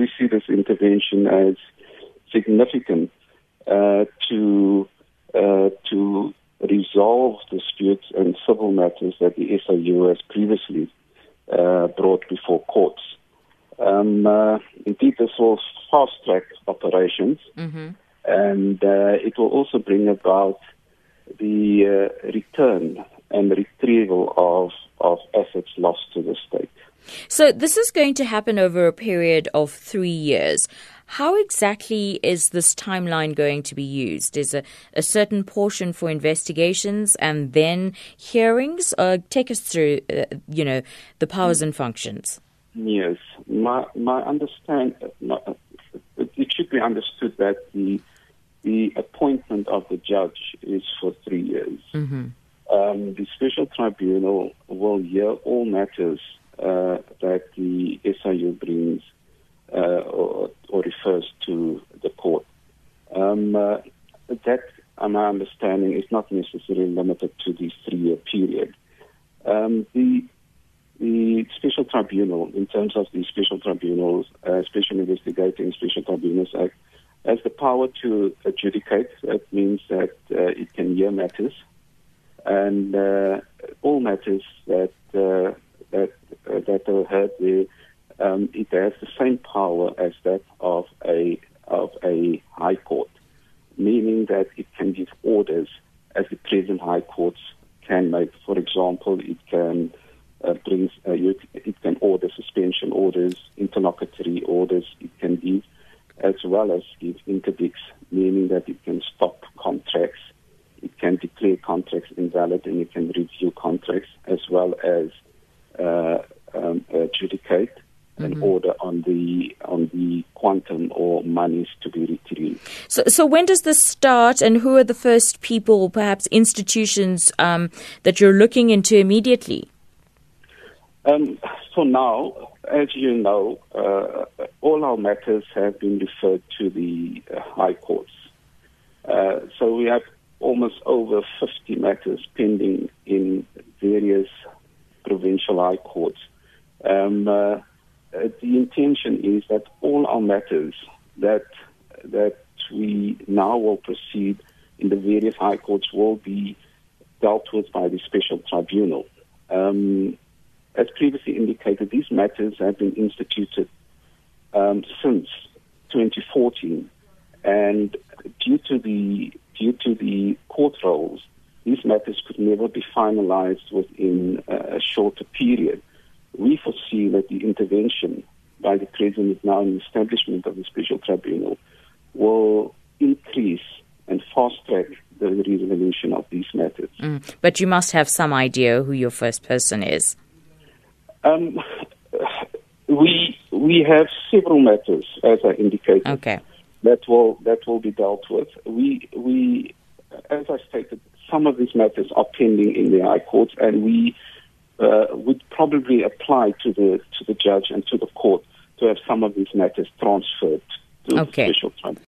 we see this intervention as significant uh, to uh, to resolve disputes and civil matters that the SIU has previously uh, brought before courts. Um, uh, indeed, this will fast track operations, mm-hmm. and uh, it will also bring about the uh, return and retrieval of, of assets lost to the state. So, this is going to happen over a period of three years. How exactly is this timeline going to be used? Is a, a certain portion for investigations and then hearings? Uh, take us through, uh, you know, the powers and functions. Yes, my my understand. My, it should be understood that the the appointment of the judge is for three years. Mm-hmm. Um, the special tribunal will hear all matters uh, that the SIU brings uh, or, or, refers to the court. Um, uh, that, my understanding, is not necessarily limited to the three-year period. Um, the the special tribunal, in terms of the special tribunals, uh, special investigating special tribunals act, has the power to adjudicate. That means that uh, it can hear matters, and uh, all matters that uh, that are um, it has the same power as that of a of a high court, meaning that it can give orders as the present high courts can make. For example, it can uh, brings uh, you, it can order suspension orders, interlocutory orders. It can give as well as give interdicts, meaning that it can stop contracts, it can declare contracts invalid, and it can review contracts as well as uh, um, adjudicate mm-hmm. an order on the on the quantum or monies to be retrieved. So, so when does this start, and who are the first people, perhaps institutions, um, that you're looking into immediately? Um, so now, as you know, uh, all our matters have been referred to the uh, high courts. Uh, so we have almost over 50 matters pending in various provincial high courts. Um, uh, the intention is that all our matters that that we now will proceed in the various high courts will be dealt with by the special tribunal. Um, as previously indicated, these matters have been instituted um, since 2014, and due to the due to the court rolls, these matters could never be finalized within a shorter period. We foresee that the intervention by the President now in the establishment of the special tribunal will increase and fast track the resolution of these matters. Mm. But you must have some idea who your first person is. Um, we we have several matters, as I indicated, okay. that will that will be dealt with. We we, as I stated, some of these matters are pending in the High Court, and we uh, would probably apply to the to the judge and to the court to have some of these matters transferred to okay. the special tribunal.